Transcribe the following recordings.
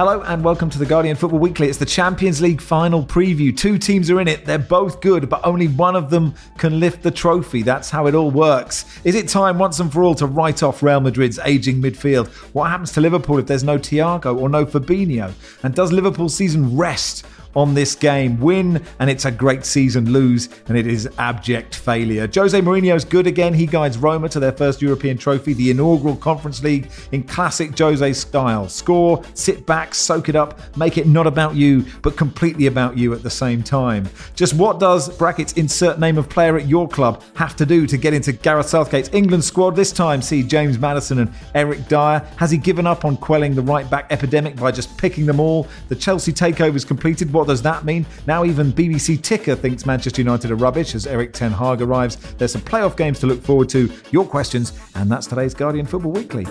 Hello and welcome to the Guardian Football Weekly. It's the Champions League final preview. Two teams are in it. They're both good, but only one of them can lift the trophy. That's how it all works. Is it time once and for all to write off Real Madrid's aging midfield? What happens to Liverpool if there's no Thiago or no Fabinho? And does Liverpool's season rest on this game. Win, and it's a great season. Lose, and it is abject failure. Jose Mourinho's good again. He guides Roma to their first European trophy, the inaugural Conference League, in classic Jose style. Score, sit back, soak it up, make it not about you, but completely about you at the same time. Just what does brackets insert name of player at your club have to do to get into Gareth Southgate's England squad this time? See James Maddison and Eric Dier. Has he given up on quelling the right back epidemic by just picking them all? The Chelsea takeover is completed. What does that mean? Now even BBC Ticker thinks Manchester United are rubbish as Erik Ten Hag arrives. There's some playoff games to look forward to. Your questions, and that's today's Guardian Football Weekly.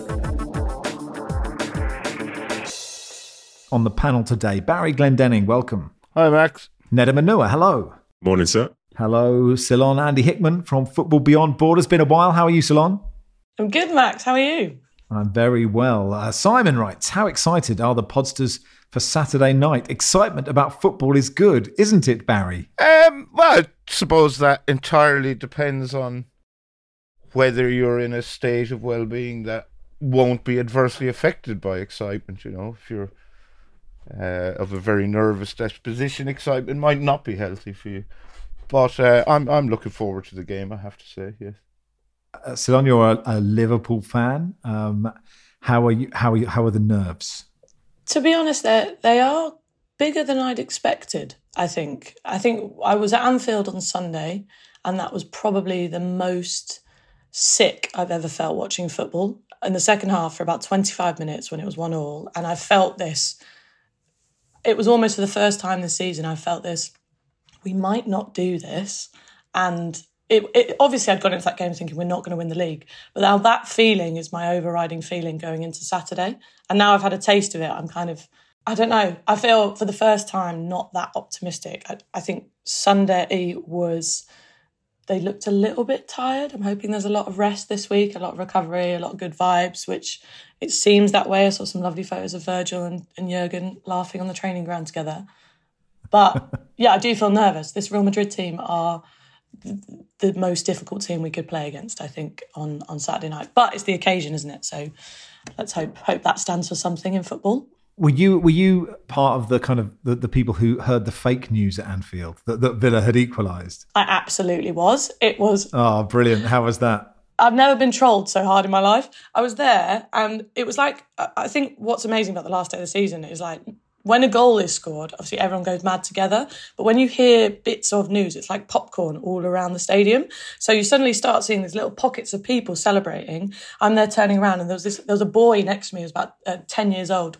On the panel today, Barry Glendenning, welcome. Hi, Max. Nedum Onuoha, hello. Morning, sir. Hello, Ceylon Andi-Hickman from Football Beyond Borders. Been a while. How are you, Ceylon? I'm good, Max. How are you? I'm very well. Uh, Simon writes, How excited are the podsters for Saturday night. Excitement about football is good, isn't it, Barry? Um, well, I suppose that entirely depends on whether you're in a state of well-being that won't be adversely affected by excitement. You know, if you're uh, of a very nervous disposition, excitement might not be healthy for you. But uh, I'm I'm looking forward to the game. I have to say, yes. Uh, Ceylon, you're a, a Liverpool fan. Um, how are you? How are you? How are the nerves? To be honest, they they are bigger than I'd expected. I think. I think I was at Anfield on Sunday, and that was probably the most sick I've ever felt watching football. In the second half, for about twenty five minutes, when it was one all, and I felt this. It was almost for the first time this season. I felt this. We might not do this, and it, it, obviously I'd gone into that game thinking we're not going to win the league, but now that feeling is my overriding feeling going into Saturday. And now I've had a taste of it. I'm kind of, I don't know. I feel for the first time not that optimistic. I, I think Sunday was, they looked a little bit tired. I'm hoping there's a lot of rest this week, a lot of recovery, a lot of good vibes, which it seems that way. I saw some lovely photos of Virgil and, and Jurgen laughing on the training ground together. But yeah, I do feel nervous. This Real Madrid team are the most difficult team we could play against, I think, on, on Saturday night. But it's the occasion, isn't it? So let's hope hope that stands for something in football. Were you were you part of the kind of the, the people who heard the fake news at Anfield that, that Villa had equalised? I absolutely was. It was Oh, brilliant. How was that? I've never been trolled so hard in my life. I was there and it was like I think what's amazing about the last day of the season is like when a goal is scored, obviously everyone goes mad together. But when you hear bits of news, it's like popcorn all around the stadium. So you suddenly start seeing these little pockets of people celebrating. I'm there turning around, and there was this. There was a boy next to me who was about uh, ten years old,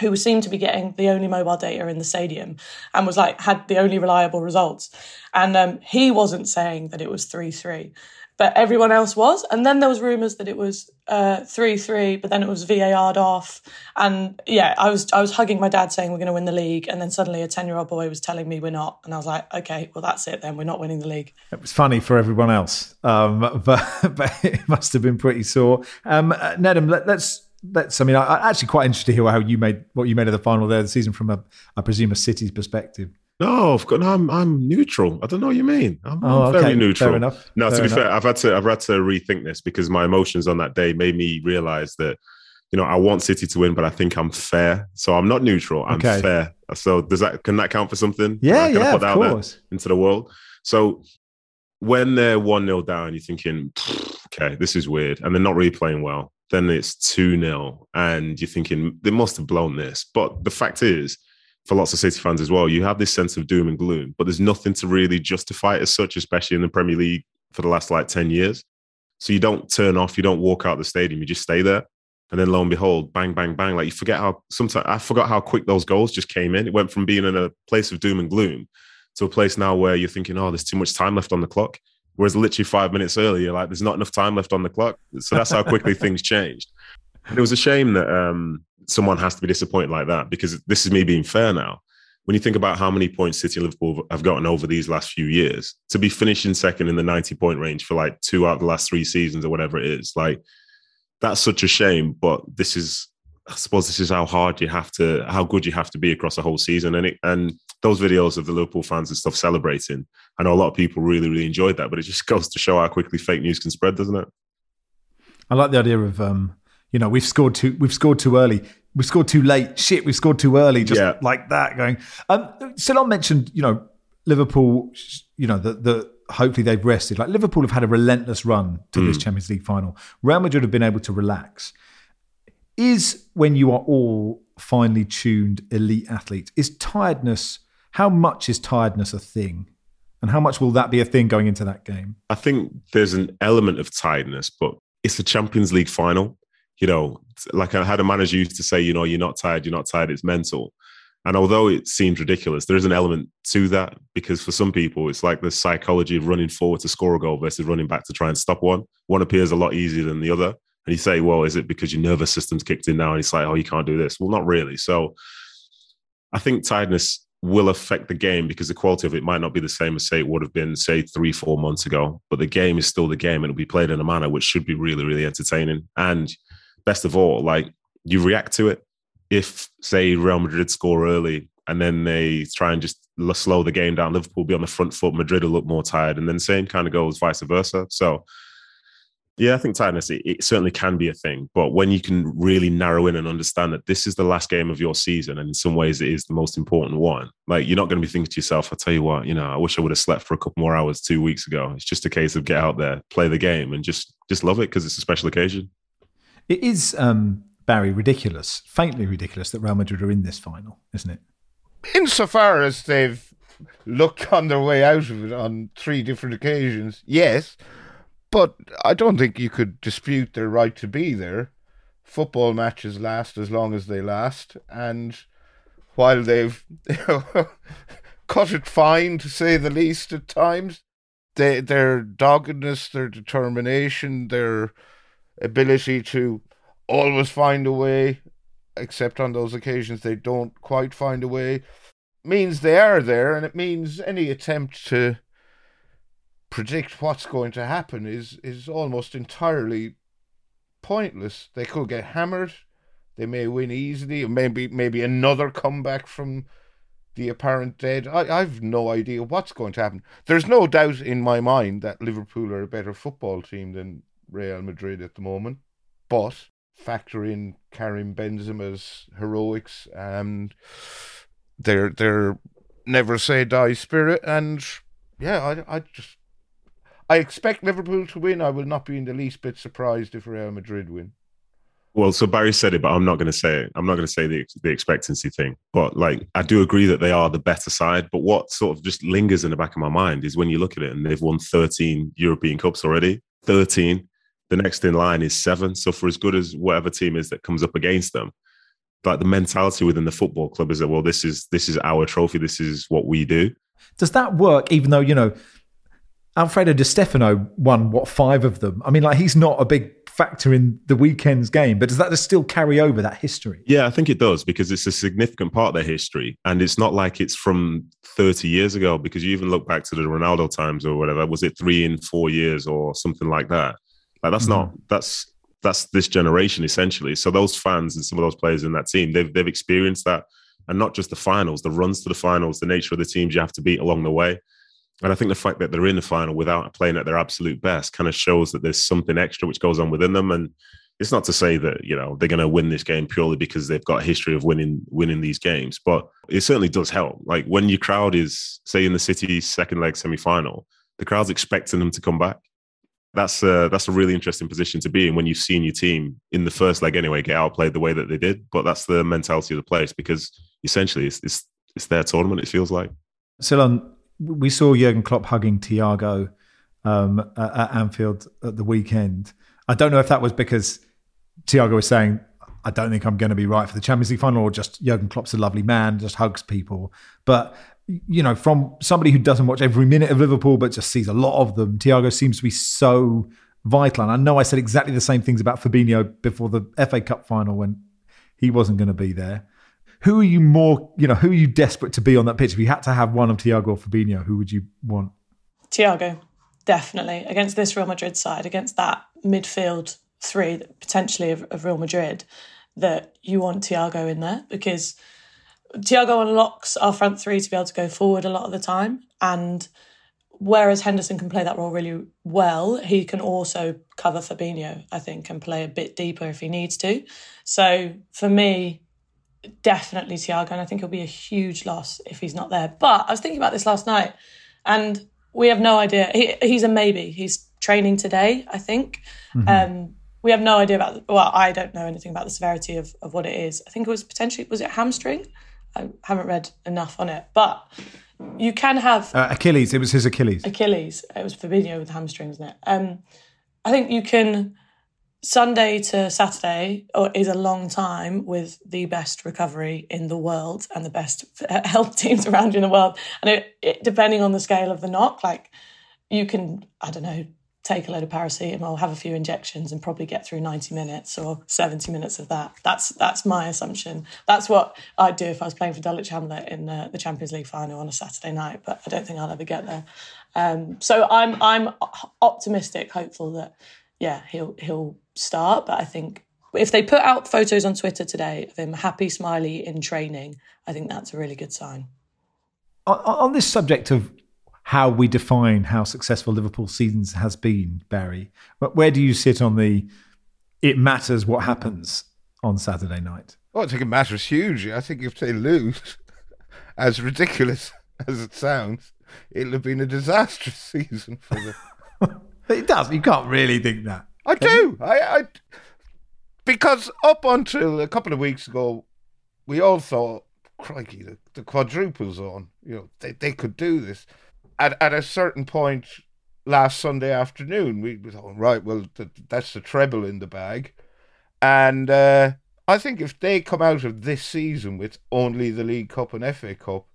who seemed to be getting the only mobile data in the stadium, and was like had the only reliable results. And um, he wasn't saying that it was three three but everyone else was. And then there was rumours that it was uh, three three, but then it was VAR'd off. And yeah, I was I was hugging my dad saying we're going to win the league, and then suddenly a ten year old boy was telling me we're not, and I was like, okay, well that's it then, we're not winning the league. It was funny for everyone else, um, but but it must have been pretty sore. Um, uh, Nedum, let, let's. I mean, I, am actually quite interested to hear how you made what you made of the final there, the season from a, I presume, a City's perspective. No, I've got, no, I'm I'm neutral. I don't know what you mean. I'm, oh, I'm very neutral. Fair enough. No, fair to be enough. fair, I've had to I've had to rethink this because my emotions on that day made me realize that you know I want City to win, but I think I'm fair. So I'm not neutral. I'm okay. fair. So does that can that count for something? Yeah, yeah, of course. into the world. So when they're one 0 down, you're thinking, okay, this is weird, and they're not really playing well. Then it's two 0 and you're thinking they must have blown this. But the fact is for lots of City fans as well, you have this sense of doom and gloom, but there's nothing to really justify it as such, especially in the Premier League for the last like 10 years. So you don't turn off, you don't walk out the stadium, you just stay there. And then lo and behold, bang, bang, bang. Like you forget how sometimes I forgot how quick those goals just came in. It went from being in a place of doom and gloom to a place now where you're thinking, oh, there's too much time left on the clock. Whereas literally five minutes earlier, like there's not enough time left on the clock. So that's how quickly things changed. And it was a shame that um, someone has to be disappointed like that because this is me being fair now. when you think about how many points City and Liverpool have gotten over these last few years, to be finishing second in the 90 point range for like two out of the last three seasons or whatever it is, like that's such a shame. But this is, I suppose, this is how hard you have to, how good you have to be across a whole season. And it, and those videos of the Liverpool fans and stuff celebrating, I know a lot of people really, really enjoyed that, but it just goes to show how quickly fake news can spread, doesn't it? I like the idea of, um, you know, we've scored too, we've scored too early we scored too late. Shit, we scored too early. Just yeah. like that going. Um, Ceylon mentioned, you know, Liverpool, you know, the, the hopefully they've rested. Like Liverpool have had a relentless run to mm. this Champions League final. Real Madrid have been able to relax. Is when you are all finely tuned elite athletes, is tiredness, how much is tiredness a thing? And how much will that be a thing going into that game? I think there's an element of tiredness, but it's the Champions League final you know, like I had a manager used to say, you know, you're not tired, you're not tired, it's mental. And although it seems ridiculous, there is an element to that because for some people, it's like the psychology of running forward to score a goal versus running back to try and stop one. One appears a lot easier than the other. And you say, well, is it because your nervous system's kicked in now? And it's like, oh, you can't do this. Well, not really. So I think tiredness will affect the game because the quality of it might not be the same as, say, it would have been, say, three, four months ago. But the game is still the game it'll be played in a manner which should be really, really entertaining. And best of all, like you react to it. If say Real Madrid score early and then they try and just slow the game down, Liverpool be on the front foot, Madrid will look more tired, and then same kind of goes vice versa. So. Yeah, I think tiredness it, it, certainly can be a thing, but when you can really narrow in and understand that this is the last game of your season, and in some ways it is the most important one, like you're not going to be thinking to yourself, "I tell you what, you know, I wish I would have slept for a couple more hours two weeks ago." It's just a case of get out there, play the game, and just just love it because it's a special occasion. It is um, Barry ridiculous, faintly ridiculous that Real Madrid are in this final, isn't it? Insofar as they've looked on their way out of it on three different occasions, yes, but I don't think you could dispute their right to be there. Football matches last as long as they last, and while they've cut it fine to say the least at times, they, their doggedness, their determination, their ability to always find a way, except on those occasions they don't quite find a way, means they are there, and it means any attempt to predict what's going to happen is is almost entirely pointless. They could get hammered, they may win easily, or maybe maybe another comeback from the apparent dead. I, I've no idea what's going to happen. There's no doubt in my mind that Liverpool are a better football team than Real Madrid at the moment. But factor in Karim Benzema's heroics and their their never say die spirit and yeah, I I just I expect Liverpool to win. I will not be in the least bit surprised if Real Madrid win. Well, so Barry said it, but I'm not going to say it. I'm not going to say the the expectancy thing. But like, I do agree that they are the better side. But what sort of just lingers in the back of my mind is when you look at it, and they've won 13 European Cups already. 13 the next in line is seven. So for as good as whatever team is that comes up against them, like the mentality within the football club is that well, this is this is our trophy. This is what we do. Does that work? Even though you know, Alfredo Di Stefano won what five of them. I mean, like he's not a big factor in the weekend's game, but does that just still carry over that history? Yeah, I think it does because it's a significant part of their history. And it's not like it's from 30 years ago because you even look back to the Ronaldo times or whatever. Was it three in four years or something like that? Like that's mm-hmm. not that's that's this generation essentially. So those fans and some of those players in that team, they've they've experienced that, and not just the finals, the runs to the finals, the nature of the teams you have to beat along the way. And I think the fact that they're in the final without playing at their absolute best kind of shows that there's something extra which goes on within them. And it's not to say that you know they're going to win this game purely because they've got a history of winning winning these games, but it certainly does help. Like when your crowd is, say, in the City second leg semi final, the crowd's expecting them to come back that's a, that's a really interesting position to be in when you've seen your team in the first leg anyway get outplayed the way that they did. But that's the mentality of the place because essentially it's it's, it's their tournament. It feels like. Ceylon, we saw Jurgen Klopp hugging Thiago um, at, at Anfield at the weekend. I don't know if that was because Thiago was saying, "I don't think I'm going to be right for the Champions League final," or just Jurgen Klopp's a lovely man, just hugs people. But you know, from somebody who doesn't watch every minute of Liverpool but just sees a lot of them, Thiago seems to be so vital. And I know I said exactly the same things about Fabinho before the FA Cup final when he wasn't going to be there. Who are you more, you know, who are you desperate to be on that pitch? If you had to have one of Thiago or Fabinho, who would you want? Thiago, definitely. Against this Real Madrid side, against that midfield three, potentially of, of Real Madrid, that you want Thiago in there because Thiago unlocks our front three to be able to go forward a lot of the time. And whereas Henderson can play that role really well, he can also cover Fabinho, I think, and play a bit deeper if he needs to. So for me, definitely Thiago, and I think it'll be a huge loss if he's not there. But I was thinking about this last night, and we have no idea. He, he's a maybe. He's training today, I think. Mm-hmm. Um, we have no idea about. Well, I don't know anything about the severity of, of what it is. I think it was potentially was it hamstring. I haven't read enough on it, but you can have uh, Achilles. It was his Achilles. Achilles. It was Fabinho with hamstrings, isn't it? Um, I think you can Sunday to Saturday is a long time with the best recovery in the world and the best health teams around you in the world. And it, it, depending on the scale of the knock, like you can, I don't know, take a load of paracetamol, have a few injections, and probably get through 90 minutes or 70 minutes of that. That's that's my assumption. That's what I'd do if I was playing for Dulwich Hamlet in uh, the Champions League final on a Saturday night. But I don't think I'll ever get there. Um, so I'm I'm optimistic, hopeful that yeah he'll he'll start. But I think if they put out photos on Twitter today of him happy, smiley in training, I think that's a really good sign. On, on this subject of how we define how successful Liverpool seasons has been, Barry, But where do you sit on the it matters what happens on Saturday night? Well, I think it matters hugely. I think if they lose, as ridiculous as it sounds, it'll have been a disastrous season for them. it does. You can't really think that. I do. I, I because up until a couple of weeks ago, we all thought, crikey, the, the quadruples on. You know, they, they could do this. At at a certain point last Sunday afternoon, we thought, right, well, th- that's the treble in the bag. And uh, I think if they come out of this season with only the League Cup and FA Cup,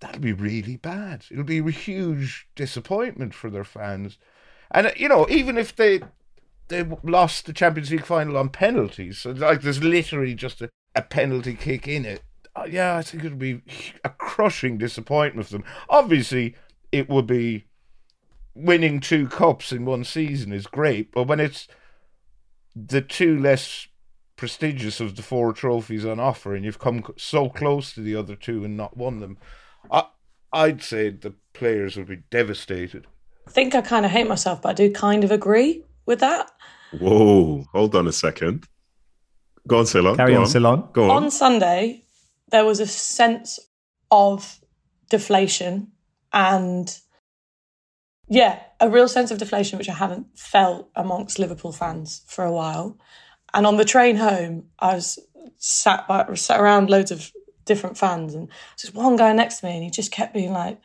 that'll be really bad. It'll be a huge disappointment for their fans. And, you know, even if they they lost the Champions League final on penalties. So like there's literally just a, a penalty kick in it. Uh, yeah, I think it'll be a crushing disappointment for them. Obviously, it would be winning two cups in one season is great, but when it's the two less prestigious of the four trophies on offer and you've come so close to the other two and not won them, I, I'd say the players would be devastated. I think I kind of hate myself, but I do kind of agree with that. Whoa, hold on a second. Go on, Ceylon. Carry Go on, Ceylon. Go on. On Sunday, there was a sense of deflation and, yeah, a real sense of deflation, which I haven't felt amongst Liverpool fans for a while. And on the train home, I was sat, by, sat around loads of different fans, and just one guy next to me, and he just kept being like,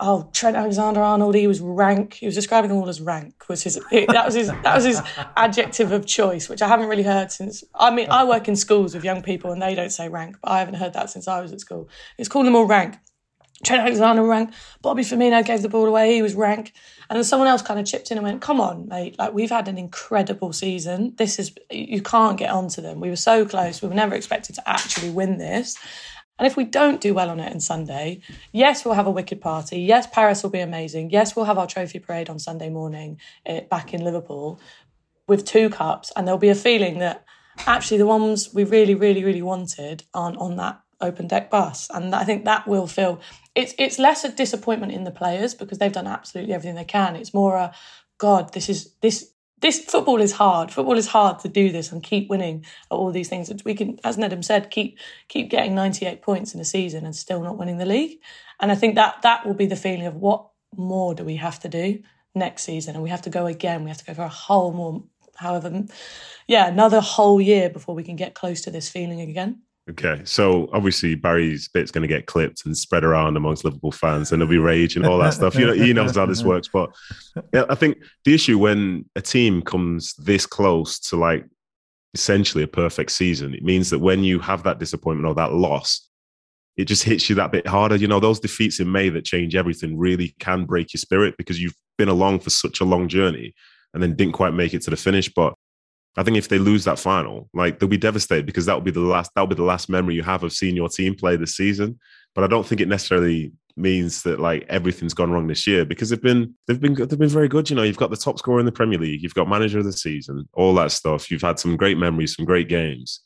oh Trent Alexander Arnold he was rank. He was describing them all as rank was his that was his that was his adjective of choice which I haven't really heard since I mean I work in schools with young people and they don't say rank but I haven't heard that since I was at school. It's calling them all rank Trent Alexander rank. Bobby Firmino gave the ball away. He was rank. And then someone else kind of chipped in and went come on mate. Like we've had an incredible season. This is you can't get onto them. We were so close. We were never expected to actually win this. And if we don't do well on it on Sunday, yes, we'll have a wicked party. Yes, Paris will be amazing. Yes, we'll have our trophy parade on Sunday morning eh, back in Liverpool with two cups. And there'll be a feeling that actually the ones we really, really, really wanted aren't on that open deck bus. And I think that will feel it's it's less a disappointment in the players because they've done absolutely everything they can. It's more a God, this is this this football is hard. Football is hard to do this and keep winning at all these things. We can, as Nedum said, keep keep getting 98 points in a season and still not winning the league. And I think that that will be the feeling of what more do we have to do next season? And we have to go again. We have to go for a whole more, however, yeah, another whole year before we can get close to this feeling again. Okay, so obviously Barry's bit's going to get clipped and spread around amongst Liverpool fans, and there'll be rage and all that stuff. You know, he knows how this works. But yeah, I think the issue when a team comes this close to like essentially a perfect season, it means that when you have that disappointment or that loss, it just hits you that bit harder. You know, those defeats in May that change everything really can break your spirit because you've been along for such a long journey and then didn't quite make it to the finish. But I think if they lose that final, like they'll be devastated because that will be the last that'll be the last memory you have of seeing your team play this season. But I don't think it necessarily means that like everything's gone wrong this year because they've been they've been they've been very good. You know, you've got the top scorer in the Premier League, you've got manager of the season, all that stuff. You've had some great memories, some great games,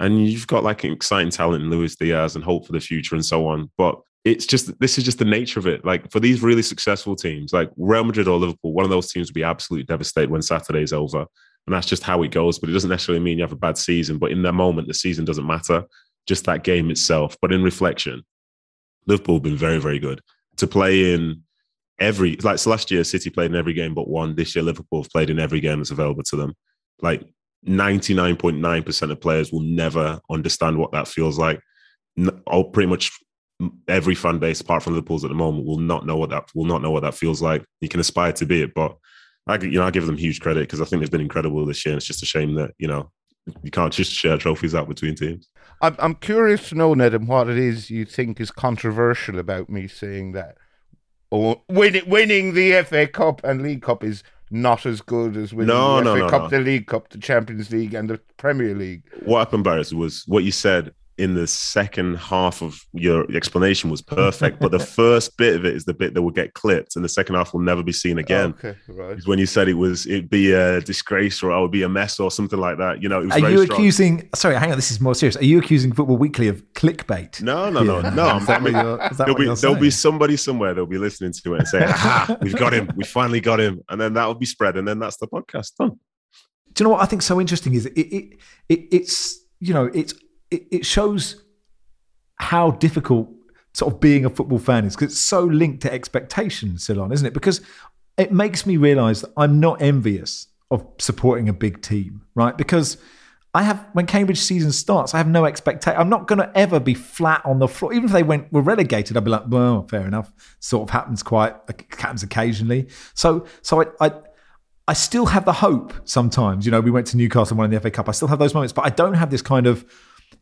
and you've got like exciting talent in Luis Diaz and hope for the future and so on. But it's just this is just the nature of it. Like for these really successful teams, like Real Madrid or Liverpool, one of those teams will be absolutely devastated when Saturday's over, and that's just how it goes. But it doesn't necessarily mean you have a bad season. But in that moment, the season doesn't matter, just that game itself. But in reflection, Liverpool have been very, very good to play in every like so last year City played in every game but one. This year Liverpool have played in every game that's available to them. Like 99.9% of players will never understand what that feels like. All pretty much every fan base apart from Liverpool's at the moment will not know what that will not know what that feels like. You can aspire to be it, but I you know I give them huge credit because I think they've been incredible this year. And it's just a shame that you know you can't just share trophies out between teams. I'm I'm curious to know, Nedum, what it is you think is controversial about me saying that oh, winning winning the FA Cup and League Cup is not as good as winning No, the no, FA no, Cup, the League Cup, the Champions League, and the Premier League. What happened, Barris, was what you said in the second half of your explanation was perfect, but the first bit of it is the bit that will get clipped, and the second half will never be seen again. Okay, right. When you said it was it'd be a disgrace or oh, I would be a mess or something like that. You know, it was Are very you strong. accusing? Sorry, hang on. This is more serious. Are you accusing Football Weekly of clickbait? No, no, no, Yeah. no. Is that I mean, is that there'll be there'll be somebody somewhere that'll be listening to it and saying, "Aha, we've got him. We finally got him," and then that'll be spread, and then that's the podcast done. Do you know what I think so interesting is it, it, it it's you know it's it, it shows how difficult sort of being a football fan is because it's so linked to expectations, Ceylon, isn't it? Because it makes me realise that I'm not envious of supporting a big team, right? Because I have when Cambridge season starts, I have no expectation. I'm not going to ever be flat on the floor. Even if they went were relegated, I'd be like, well, fair enough. Sort of happens quite happens occasionally. So so I. I I still have the hope sometimes. You know, we went to Newcastle and won the FA Cup. I still have those moments, but I don't have this kind of.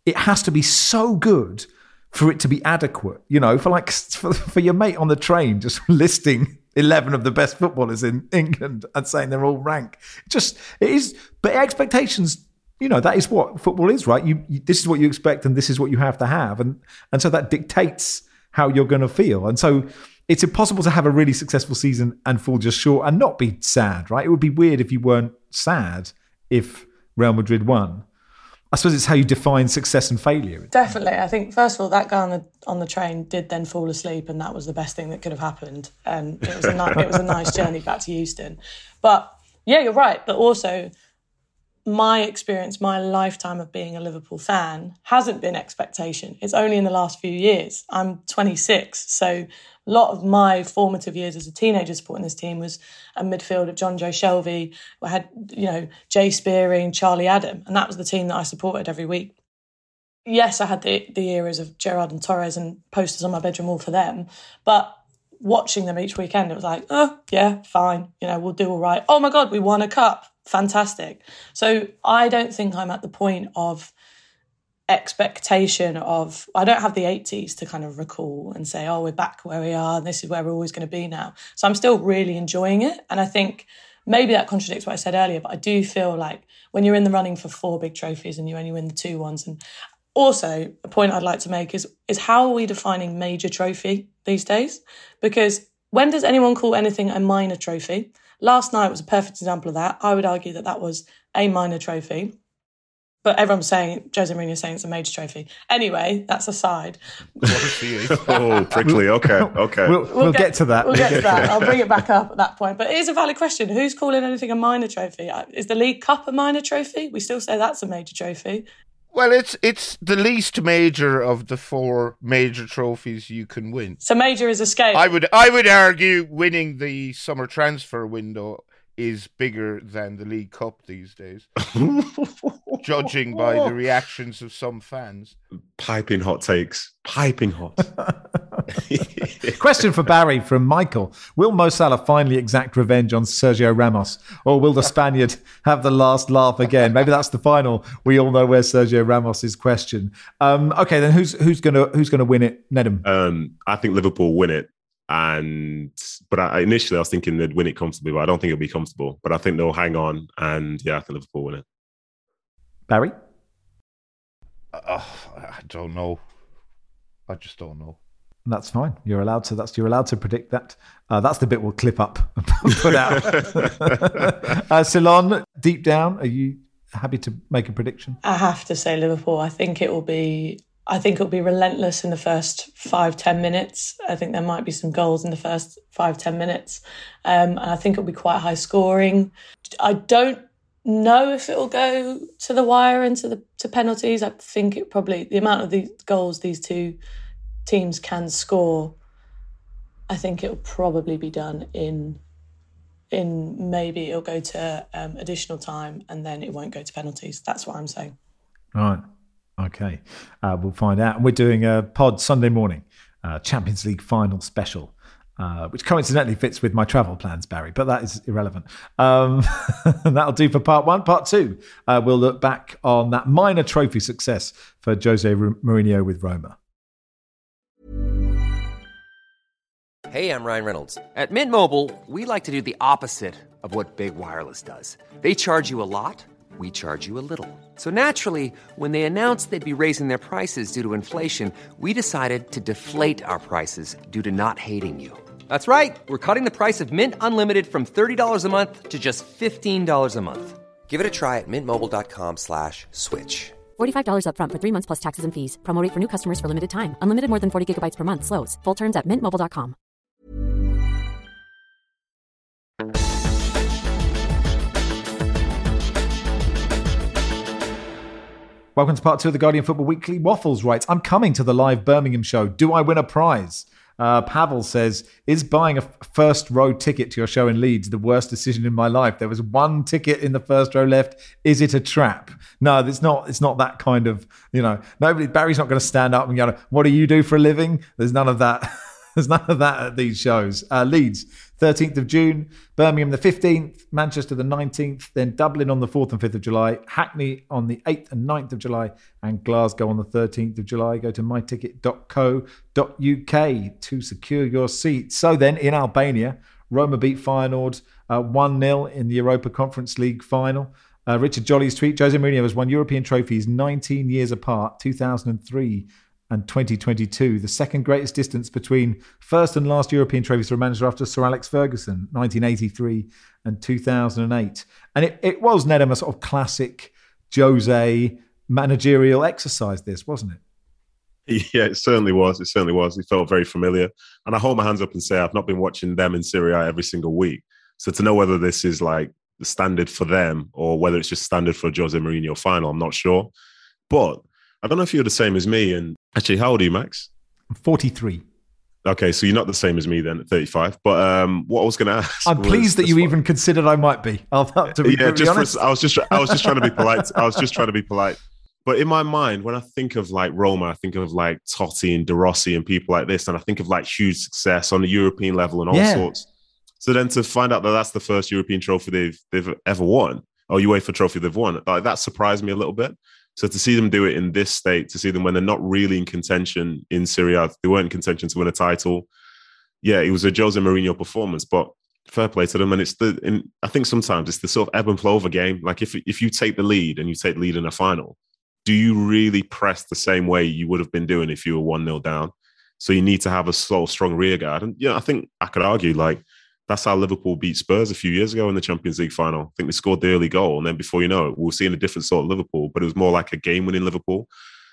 It has to be so good for it to be adequate. You know, for like for, for your mate on the train just listing eleven of the best footballers in England and saying they're all rank. Just it is, but expectations. You know, that is what football is, right? You, you this is what you expect, and this is what you have to have, and and so that dictates how you're going to feel, and so it's impossible to have a really successful season and fall just short and not be sad, right? It would be weird if you weren't sad if Real Madrid won. I suppose it's how you define success and failure. Definitely. I think first of all, that guy on the on the train did then fall asleep, and that was the best thing that could have happened. And it was a ni- it was a nice journey back to Euston. But yeah, you're right. But also, my experience, my lifetime of being a Liverpool fan hasn't been expectation. It's only in the last few years. I'm 26, so a lot of my formative years as a teenager supporting this team was a midfield of Jonjo Shelvey. I had you know Jay Spearing, Charlie Adam, and that was the team that I supported every week yes, I had the the eras of Gerrard and Torres and posters on my bedroom wall for them, but watching them each weekend, it was like, oh yeah, fine, you know, we'll do all right. Oh my god, we won a cup, fantastic. So I don't think I'm at the point of expectation of I don't have the 80s to kind of recall and say, oh, we're back where we are, and this is where we're always going to be now. So I'm still really enjoying it, and I think maybe that contradicts what I said earlier, but I do feel like when you're in the running for four big trophies and you only win the two ones and also a point I'd like to make is is how are we defining major trophy these days? Because when does anyone call anything a minor trophy? Last night was a perfect example of that. I would argue that that was a minor trophy. But everyone's saying, Jose Mourinho's saying it's a major trophy. Anyway, that's aside. oh, prickly. Okay, okay. We'll, we'll, get, to that. We'll get to that. I'll bring it back up at that point. But it is a valid question. Who's calling anything a minor trophy? Uh, Is the League Cup a minor trophy? We still say that's a major trophy. Well, it's it's the least major of the four major trophies you can win. So major is a scale. I would I would argue winning the summer transfer window is bigger than the League Cup these days, judging by the reactions of some fans. Piping hot takes. Piping hot. Question for Barry from Michael. Will Mo Salah finally exact revenge on Sergio Ramos? Or will the Spaniard have the last laugh again? Maybe that's the final. We all know where Sergio Ramos is question. Um, okay, then who's who's gonna who's gonna win it? Nedum. Um, I think Liverpool win it. And but I, initially I was thinking they'd win it comfortably, but I don't think it'll be comfortable. But I think they'll hang on, and yeah, I think Liverpool win it. Barry? Uh, I don't know. I just don't know. That's fine. You're allowed to. That's you're allowed to predict that. Uh, that's the bit we'll clip up and put out. uh, Ceylon, deep down, are you happy to make a prediction? I have to say Liverpool. I think it will be. I think it'll be relentless in the first five ten minutes. I think there might be some goals in the first five ten minutes, um, and I think it'll be quite high scoring. I don't know if it'll go to the wire and to the to penalties. I think it probably the amount of the goals these two teams can score. I think it'll probably be done in in maybe it'll go to um, additional time and then it won't go to penalties. That's what I'm saying. Right. Okay. Uh, we'll find out. We're doing a pod Sunday morning, uh, Champions League final special. Uh, which coincidentally fits with my travel plans, Barry, but that is irrelevant. Um, that'll do for part one. Part two, uh, we'll look back on that minor trophy success for Jose Mourinho with Roma. Hey, I'm Ryan Reynolds. At Mint Mobile, we like to do the opposite of what Big Wireless does. They charge you a lot, we charge you a little. So naturally, when they announced they'd be raising their prices due to inflation, we decided to deflate our prices due to not hating you. That's right. We're cutting the price of Mint Unlimited from $30 a month to just $15 a month. Give it a try at mintmobile.com slash switch. $45 upfront for three months plus taxes and fees. Promote for new customers for limited time. Unlimited more than 40 gigabytes per month. Slows. Full terms at mintmobile.com. Welcome to part two of the Guardian Football Weekly. Waffles writes, I'm coming to the live Birmingham show. Do I win a prize? Uh, Pavel says, "Is buying a first row ticket to your show in Leeds the worst decision in my life? There was one ticket in the first row left. Is it a trap? No, it's not. It's not that kind of. You know, nobody. Barry's not going to stand up and go, "What do you do for a living?" There's none of that. There's none of that at these shows. Uh, Leeds, 13th of June, Birmingham the 15th, Manchester the 19th, then Dublin on the 4th and 5th of July, Hackney on the 8th and 9th of July, and Glasgow on the 13th of July. Go to myticket.co.uk to secure your seat. So then in Albania, Roma beat Feyenoord uh, 1 0 in the Europa Conference League final. Uh, Richard Jolly's tweet Jose Mourinho has won European trophies 19 years apart, 2003 and 2022, the second greatest distance between first and last European trophies for a manager after Sir Alex Ferguson, 1983 and 2008. And it, it was, Nedum, a sort of classic Jose managerial exercise, this, wasn't it? Yeah, it certainly was. It certainly was. It felt very familiar. And I hold my hands up and say I've not been watching them in Serie A every single week. So to know whether this is like the standard for them or whether it's just standard for Jose Mourinho final, I'm not sure. But I don't know if you're the same as me. And actually, how old are you, Max? I'm 43. Okay, so you're not the same as me then at 35. But um, what I was going to ask, I'm pleased that you even considered I might be. I'll have to be yeah, just honest. For, I was just I was just trying to be polite. I was just trying to be polite. But in my mind, when I think of like Roma, I think of like Totti and De Rossi and people like this, and I think of like huge success on the European level and all yeah. sorts. So then to find out that that's the first European trophy they've they've ever won, or UEFA trophy they've won, like that surprised me a little bit. So to see them do it in this state, to see them when they're not really in contention in Serie A, they weren't in contention to win a title. Yeah, it was a Jose Mourinho performance, but fair play to them. And it's the, I think sometimes it's the sort of ebb and flow of a game. Like if if you take the lead and you take the lead in a final, do you really press the same way you would have been doing if you were one 0 down? So you need to have a slow, strong rear guard. And yeah, I think I could argue like that's how Liverpool beat Spurs a few years ago in the Champions League final. I think they scored the early goal, and then before you know it, we were seeing a different sort of Liverpool, but it was more like a game-winning Liverpool.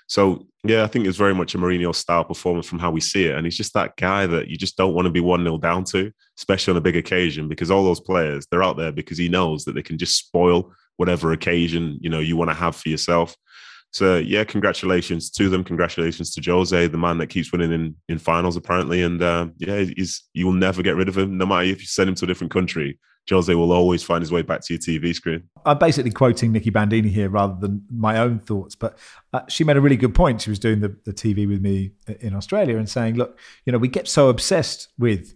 So yeah, I think it's very much a Mourinho style performance from how we see it, and he's just that guy that you just don't want to be one 0 down to, especially on a big occasion, because all those players they're out there because he knows that they can just spoil whatever occasion you know you want to have for yourself. So yeah, congratulations to them. Congratulations to Jose, the man that keeps winning in, in finals apparently. And uh, yeah, he's you will never get rid of him, no matter if you send him to a different country. Jose will always find his way back to your TV screen. I'm basically quoting Nicky Bandini here rather than my own thoughts, but uh, she made a really good point. She was doing the, the TV with me in Australia and saying, look, you know, we get so obsessed with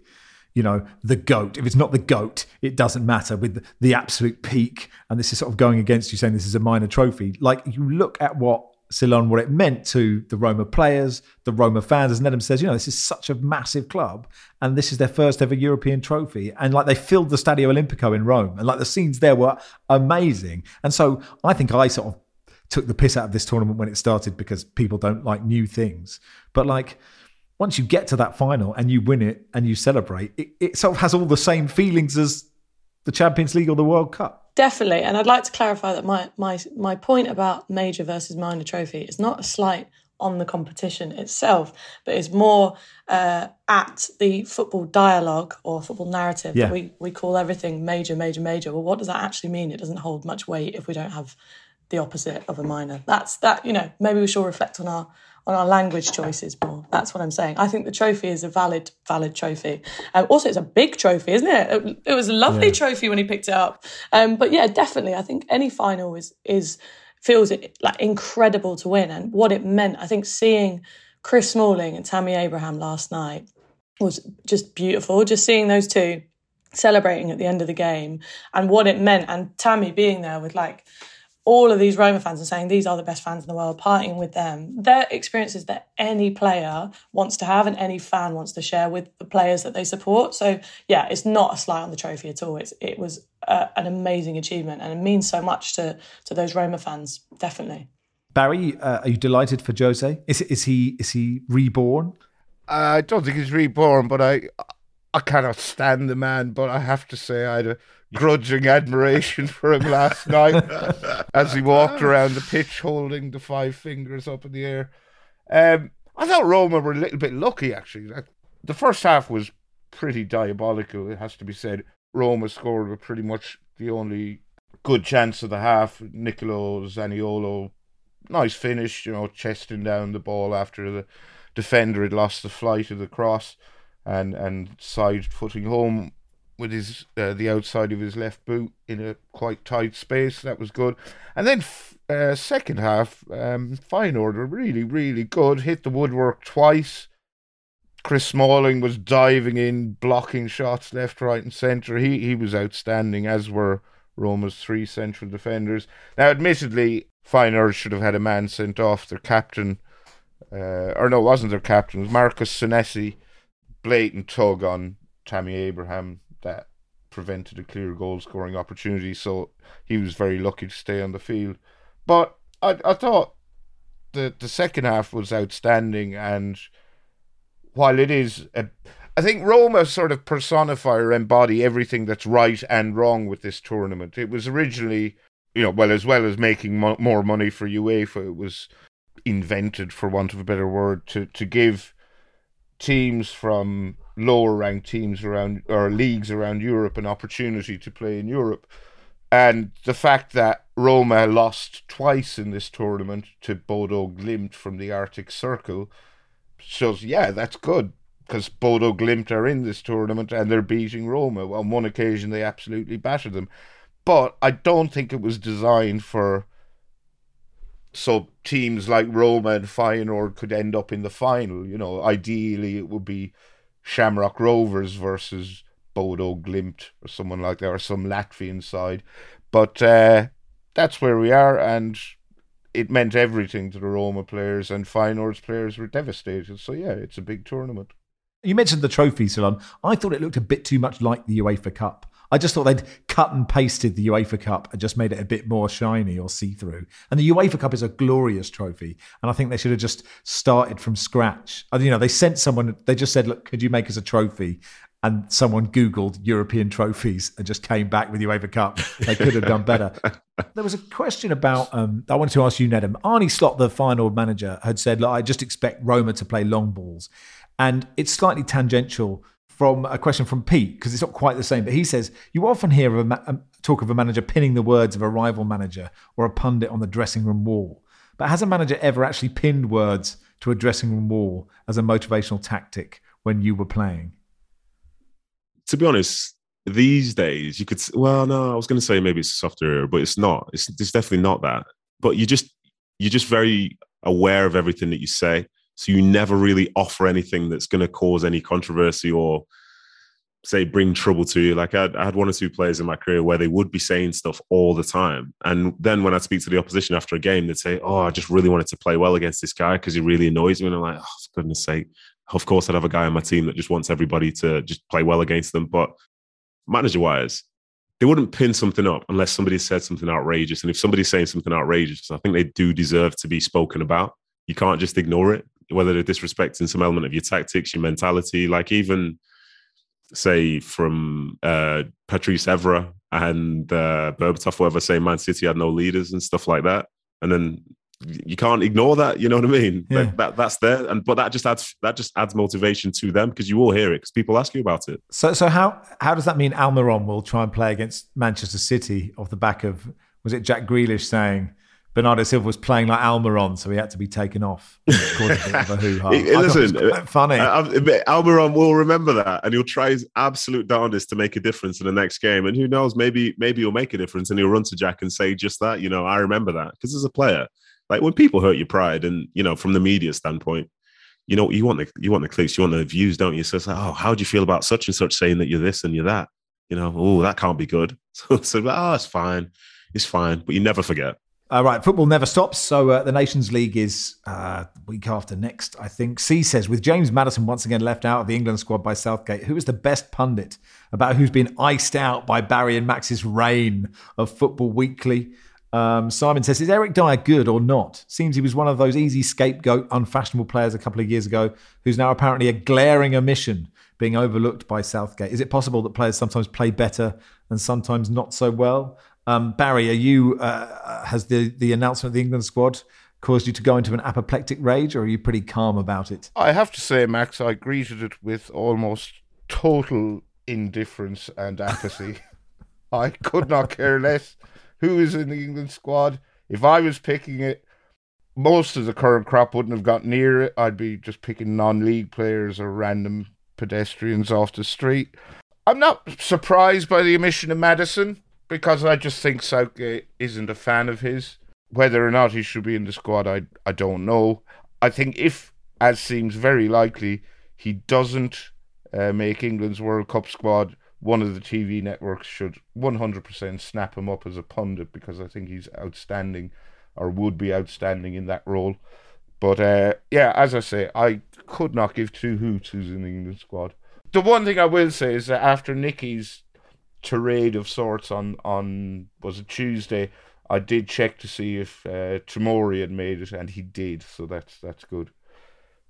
you know, the goat. If it's not the goat, it doesn't matter with the, absolute peak. And this is sort of going against you saying this is a minor trophy. Like you look at what Ceylon, what it meant to the Roma players, the Roma fans, as Nedum says, you know, this is such a massive club, and this is their first ever European trophy. And like they filled the Stadio Olimpico in Rome, and like the scenes there were amazing. And so I think I sort of took the piss out of this tournament when it started because people don't like new things. But like once you get to that final and you win it and you celebrate, it, it sort of has all the same feelings as the Champions League or the World Cup. Definitely, and I'd like to clarify that my my my point about major versus minor trophy is not a slight on the competition itself, but it's more uh, at the football dialogue or football narrative Yeah. that we, we call everything major, major, major. Well, what does that actually mean? It doesn't hold much weight if we don't have the opposite of a minor. That's that. You know, maybe we should reflect on our on our language choices more. That's what I'm saying. I think the trophy is a valid valid trophy. Um, also, it's a big trophy, isn't it? It, it was a lovely trophy when he picked it up. Um, but yeah, definitely, I think any final is is feels it like incredible to win and what it meant. I think seeing Chris Smalling and Tammy Abraham last night was just beautiful. Just seeing those two celebrating at the end of the game and what it meant, and Tammy being there with like all of these Roma fans and saying these are the best fans in the world, partying with them. They're experiences that any player wants to have and any fan wants to share with the players that they support. So yeah, it's not a slight on the trophy at all. It's it was uh, an amazing achievement and it means so much to to those Roma fans. Definitely. Barry, uh, are you delighted for Jose? Is is he is he reborn? I don't think he's reborn, but I I cannot stand the man. But I have to say, I had a grudging admiration for him last night as he walked around the pitch holding the five fingers up in the air. Um, I thought Roma were a little bit lucky, actually. The first half was pretty diabolical, it has to be said. Roma scored with pretty much the only good chance of the half. Nicolo Zaniolo, nice finish, you know, chesting down the ball after the defender had lost the flight of the cross and and side footing home with his uh, the outside of his left boot in a quite tight space. That was good. And then f- uh, second half, um, Feyenoord, really really good. Hit the woodwork twice. Chris Smalling was diving in, blocking shots left, right, and centre. He he was outstanding, as were Roma's three central defenders. Now, admittedly, Feyenoord should have had a man sent off. Their captain, uh, or no, it wasn't their captain. It was Marcus Senesi. Blatant tug on Tammy Abraham that prevented a clear goal scoring opportunity. So he was very lucky to stay on the field. But I I thought the the second half was outstanding, and while it is a I think Roma sort of personify or embody everything that's right and wrong with this tournament. It was originally, you know, well, as well as making mo- more money for UEFA, it was invented, for want of a better word, to, to give teams from lower ranked teams around or leagues around Europe an opportunity to play in Europe. And the fact that Roma lost twice in this tournament to Bodo Glimt from the Arctic Circle shows, yeah, that's good because Bodo Glimt are in this tournament and they're beating Roma. On one occasion, they absolutely battered them. But I don't think it was designed for so teams like Roma and Feyenoord could end up in the final. You know, ideally it would be Shamrock Rovers versus Bodo Glimt or someone like that, or some Latvian side. But uh, that's where we are, and it meant everything to the Roma players, and Feyenoord's players were devastated. So yeah, it's a big tournament. You mentioned the trophy, Ceylon. I thought it looked a bit too much like the UEFA Cup. I just thought they'd cut and pasted the UEFA Cup and just made it a bit more shiny or see through. And the UEFA Cup is a glorious trophy. And I think they should have just started from scratch. You know, they sent someone, they just said, look, could you make us a trophy? And someone Googled European trophies and just came back with UEFA Cup. They could have done better. there was a question about, um, I wanted to ask you, Nedum. Arne Slot, the Feyenoord manager, had said, look, I just expect Roma to play long balls. And it's slightly tangential from a question from Pete because it's not quite the same. But he says you often hear of ma- um, talk of a manager pinning the words of a rival manager or a pundit on the dressing room wall. But has a manager ever actually pinned words to a dressing room wall as a motivational tactic when you were playing? to be honest, these days you could. Well, no, I was going to say maybe it's softer but it's not. It's it's definitely not that. But you just you're just very aware of everything that you say, so you never really offer anything that's going to cause any controversy or say bring trouble to you. Like I had, I had one or two players in my career where they would be saying stuff all the time, and then when I speak to the opposition after a game, they'd say, "Oh, I just really wanted to play well against this guy because he really annoys me." And I'm like, "Oh, for goodness sake." Of course, I'd have a guy on my team that just wants everybody to just play well against them. But manager wise, they wouldn't pin something up unless somebody said something outrageous. And if somebody's saying something outrageous, I think they do deserve to be spoken about. You can't just ignore it, whether they're disrespecting some element of your tactics, your mentality. Like even say from uh, Patrice Evra and uh, Berbatov, whoever say Man City had no leaders and stuff like that, and then you can't ignore that. You know what I mean? Yeah. Like that, that's there, and but that just adds that just adds motivation to them because you all hear it because people ask you about it. So, so how how does that mean Almiron will try and play against Manchester City off the back of was it Jack Grealish saying Bernardo Silva was playing like Almiron, so he had to be taken off? Caused a bit of a hoo-ha. I thought it was Listen, uh, funny. Uh, um, I- I- Almiron will remember that, and he'll try his absolute darndest to make a difference in the next game. And who knows, maybe maybe he'll make a difference, and he'll run to Jack and say just that. You know, I remember that because as a player, like when people hurt your pride, and you know, from the media standpoint, you know, you want the you want the clicks, you want the views, don't you? So it's like, oh, how do you feel about such and such saying that you're this and you're that? You know, oh, that can't be good. So, so oh, ah, it's fine, it's fine, but you never forget. All right, football never stops. So uh, the Nations League is uh, week after next, I think. C says, with James Maddison once again left out of the England squad by Southgate, who is the best pundit about who's been iced out by Barry and Max's reign of Football Weekly? Um, Simon says, is Eric Dier good or not? Seems he was one of those easy scapegoat, unfashionable players a couple of years ago, who's now apparently a glaring omission, being overlooked by Southgate. Is it possible that players sometimes play better and sometimes not so well? Um, Barry, are you uh, has the the announcement of the England squad caused you to go into an apoplectic rage, or are you pretty calm about it? I have to say, Max, I greeted it with almost total indifference and apathy. I could not care less who is in the England squad. If I was picking it, most of the current crop wouldn't have got near it. I'd be just picking non league players or random pedestrians off the street. I'm not surprised by the omission of Maddison because I just think Southgate isn't a fan of his. Whether or not he should be in the squad, I I don't know. I think if, as seems very likely, he doesn't uh, make England's World Cup squad, one of the TV networks should 100% snap him up as a pundit because I think he's outstanding or would be outstanding in that role. But uh, yeah, as I say, I could not give two hoots who's in the England squad. The one thing I will say is that after Nicky's tirade of sorts on on was it Tuesday, I did check to see if uh, Tomori had made it, and he did. So that's that's good.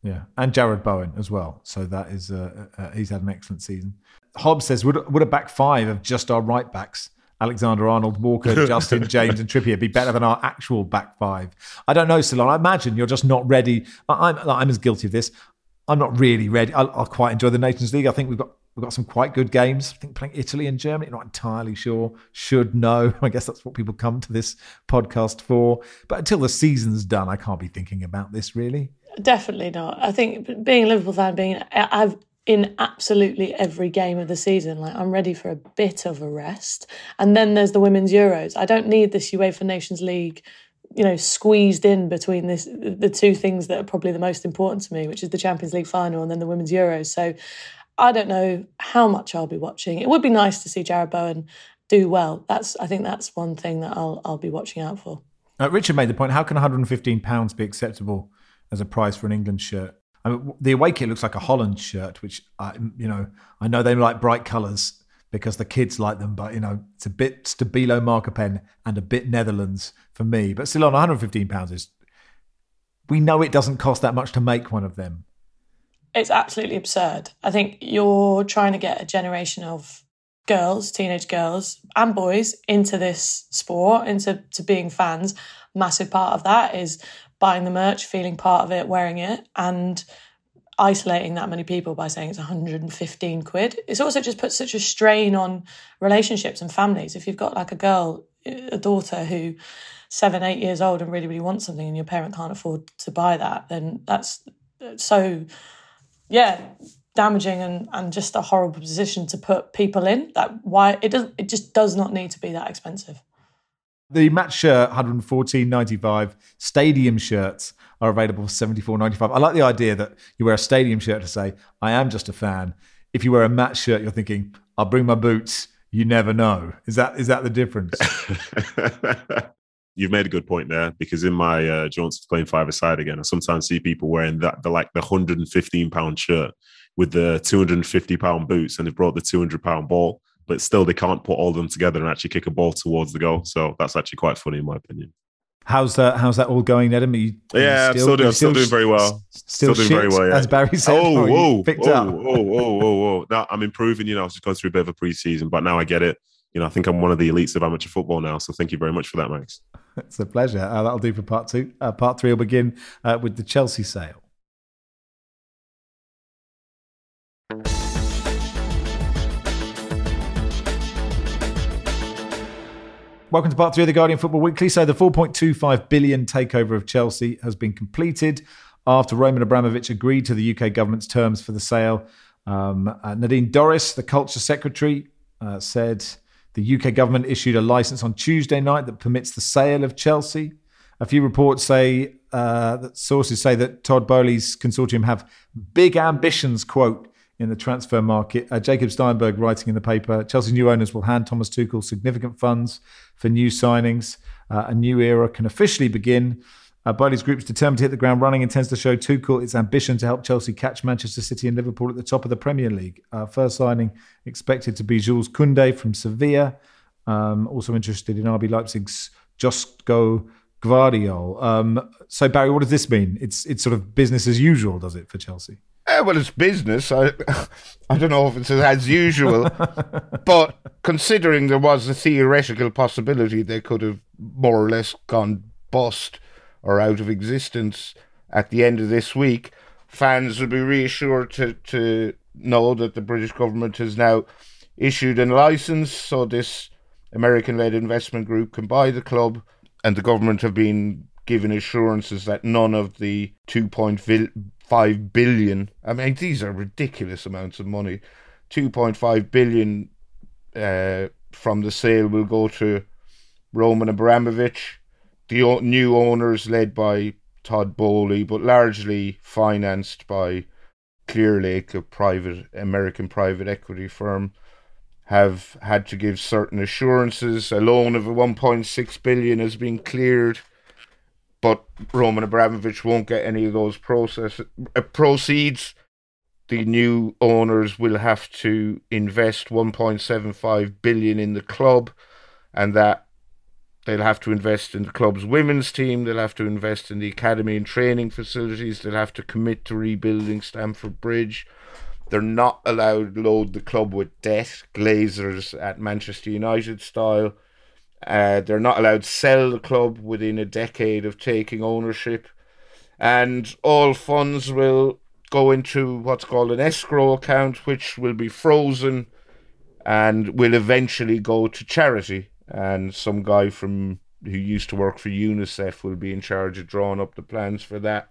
Yeah, and Jarrod Bowen as well. So that is uh, uh, he's had an excellent season. Hobbs says, would would a back five of just our right backs? Alexander Arnold, Walker, Justin, James, and Trippier be better than our actual back five? I don't know, Ceylon. I imagine you're just not ready. I- I'm, I'm as guilty of this. I'm not really ready. I, I quite enjoy the Nations League. I think we've got we've got some quite good games. I think playing Italy and Germany. Not entirely sure. Should know. I guess that's what people come to this podcast for. But until the season's done, I can't be thinking about this really. Definitely not. I think being a Liverpool fan, being I've in absolutely every game of the season, like I'm ready for a bit of a rest. And then there's the women's Euros. I don't need this UEFA Nations League, you know, squeezed in between this the two things that are probably the most important to me, which is the Champions League final and then the women's Euros. So I don't know how much I'll be watching. It would be nice to see Jarrod Bowen do well. That's I think that's one thing that I'll I'll be watching out for. Uh, Richard made the point: How can 115 pounds be acceptable as a price for an England shirt? I mean, the away kit looks like a Holland shirt, which I, you know, I know they like bright colours because the kids like them, but you know, it's a bit Stabilo marker pen and a bit Netherlands for me. But still, on 115 pounds is, we know it doesn't cost that much to make one of them. It's absolutely absurd. I think you're trying to get a generation of girls, teenage girls and boys into this sport, into to being fans. Massive part of that is buying the merch, feeling part of it, wearing it, and isolating that many people by saying it's 115 quid. It's also just put such a strain on relationships and families. If you've got like a girl, a daughter who seven, eight years old and really, really wants something and your parent can't afford to buy that, then that's so yeah, damaging and, and just a horrible position to put people in. That why it does it just does not need to be that expensive. The match shirt, 114.95. Stadium shirts are available for 74.95. I like the idea that you wear a stadium shirt to say, I am just a fan. If you wear a match shirt, you're thinking, I'll bring my boots. You never know. Is that is that the difference? You've made a good point there because in my uh, playing five aside again, I sometimes see people wearing that the like the 115 pound shirt with the 250 pound boots and they've brought the 200 pound ball but still they can't put all of them together and actually kick a ball towards the goal. So that's actually quite funny in my opinion. How's that? How's that all going, Adam? Are you, are yeah, still, still, doing, still, doing very well. Still, doing shit, very well. Yeah. As Barry said, oh, whoa, picked whoa, up. whoa, whoa, whoa, whoa. Now I'm improving. You know, I was just going through a bit of a preseason, but now I get it. You know, I think I'm one of the elites of amateur football now. So thank you very much for that, Max. It's a pleasure. Uh, that'll do for part two. Uh, part three will begin uh, with the Chelsea sale. Welcome to part three of the Guardian Football Weekly. So, the 4.25 billion takeover of Chelsea has been completed after Roman Abramovich agreed to the UK government's terms for the sale. Um, uh, Nadine Dorries, the culture secretary, uh, said the UK government issued a license on Tuesday night that permits the sale of Chelsea. A few reports say uh, that sources say that Todd Boehly's consortium have big ambitions, quote, in the transfer market. Uh, Jacob Steinberg writing in the paper Chelsea new owners will hand Thomas Tuchel significant funds for new signings. Uh, a new era can officially begin. Uh, Boehly's group is determined to hit the ground running, and intends to show Tuchel its ambition to help Chelsea catch Manchester City and Liverpool at the top of the Premier League. Uh, first signing expected to be Jules Koundé from Sevilla. Um, also interested in RB Leipzig's Josko Gvardiol. Um, so Barry, what does this mean? It's it's sort of business as usual, does it for Chelsea? Eh, well, it's business. I, I don't know if it's as usual, but considering there was a theoretical possibility they could have more or less gone bust or out of existence at the end of this week, fans will be reassured to, to know that the British government has now issued a license so this American led investment group can buy the club, and the government have been given assurances that none of the 2.5 billion, I mean, these are ridiculous amounts of money, 2.5 billion uh, from the sale will go to Roman Abramovich the new owners led by Todd Boehly, but largely financed by Clearlake, a private American private equity firm, have had to give certain assurances. A loan of 1.6 billion has been cleared, but Roman Abramovich won't get any of those process uh, proceeds. The new owners will have to invest 1.75 billion in the club, and that They'll have to invest in the club's women's team. They'll have to invest in the academy and training facilities. They'll have to commit to rebuilding Stamford Bridge. They're not allowed to load the club with debt, Glazers at Manchester United style. Uh, they're not allowed to sell the club within a decade of taking ownership. And all funds will go into what's called an escrow account, which will be frozen and will eventually go to charity and some guy from who used to work for UNICEF will be in charge of drawing up the plans for that.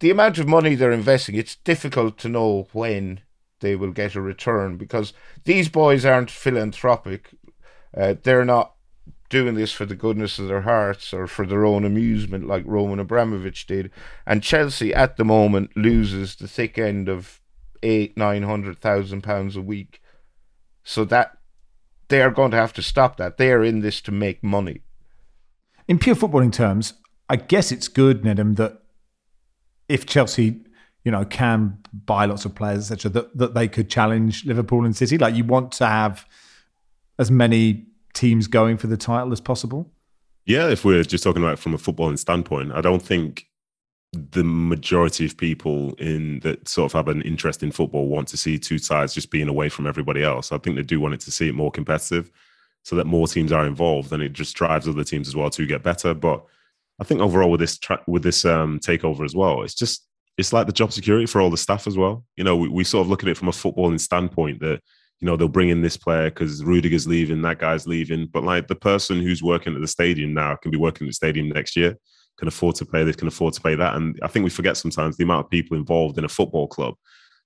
The amount of money they're investing, it's difficult to know when they will get a return because these boys aren't philanthropic. Uh, they're not doing this for the goodness of their hearts or for their own amusement like Roman Abramovich did. And Chelsea at the moment loses the thick end of eight, nine hundred thousand pounds a week. So that they are going to have to stop that. They are in this to make money. In pure footballing terms, I guess it's good, Nedum, that if Chelsea, you know, can buy lots of players, etc., that, that they could challenge Liverpool and City. Like you want to have as many teams going for the title as possible. Yeah, if we're just talking about from a footballing standpoint, I don't think the majority of people in that sort of have an interest in football want to see two sides just being away from everybody else. I think they do want it to see it more competitive so that more teams are involved and it just drives other teams as well to get better. But I think overall with this tra- with this um, takeover as well, it's just it's like the job security for all the staff as well. You know, we, we sort of look at it from a footballing standpoint that you know they'll bring in this player because Rudiger's leaving, that guy's leaving, but like the person who's working at the stadium now can be working at the stadium next year can afford to pay this, can afford to pay that. And I think we forget sometimes the amount of people involved in a football club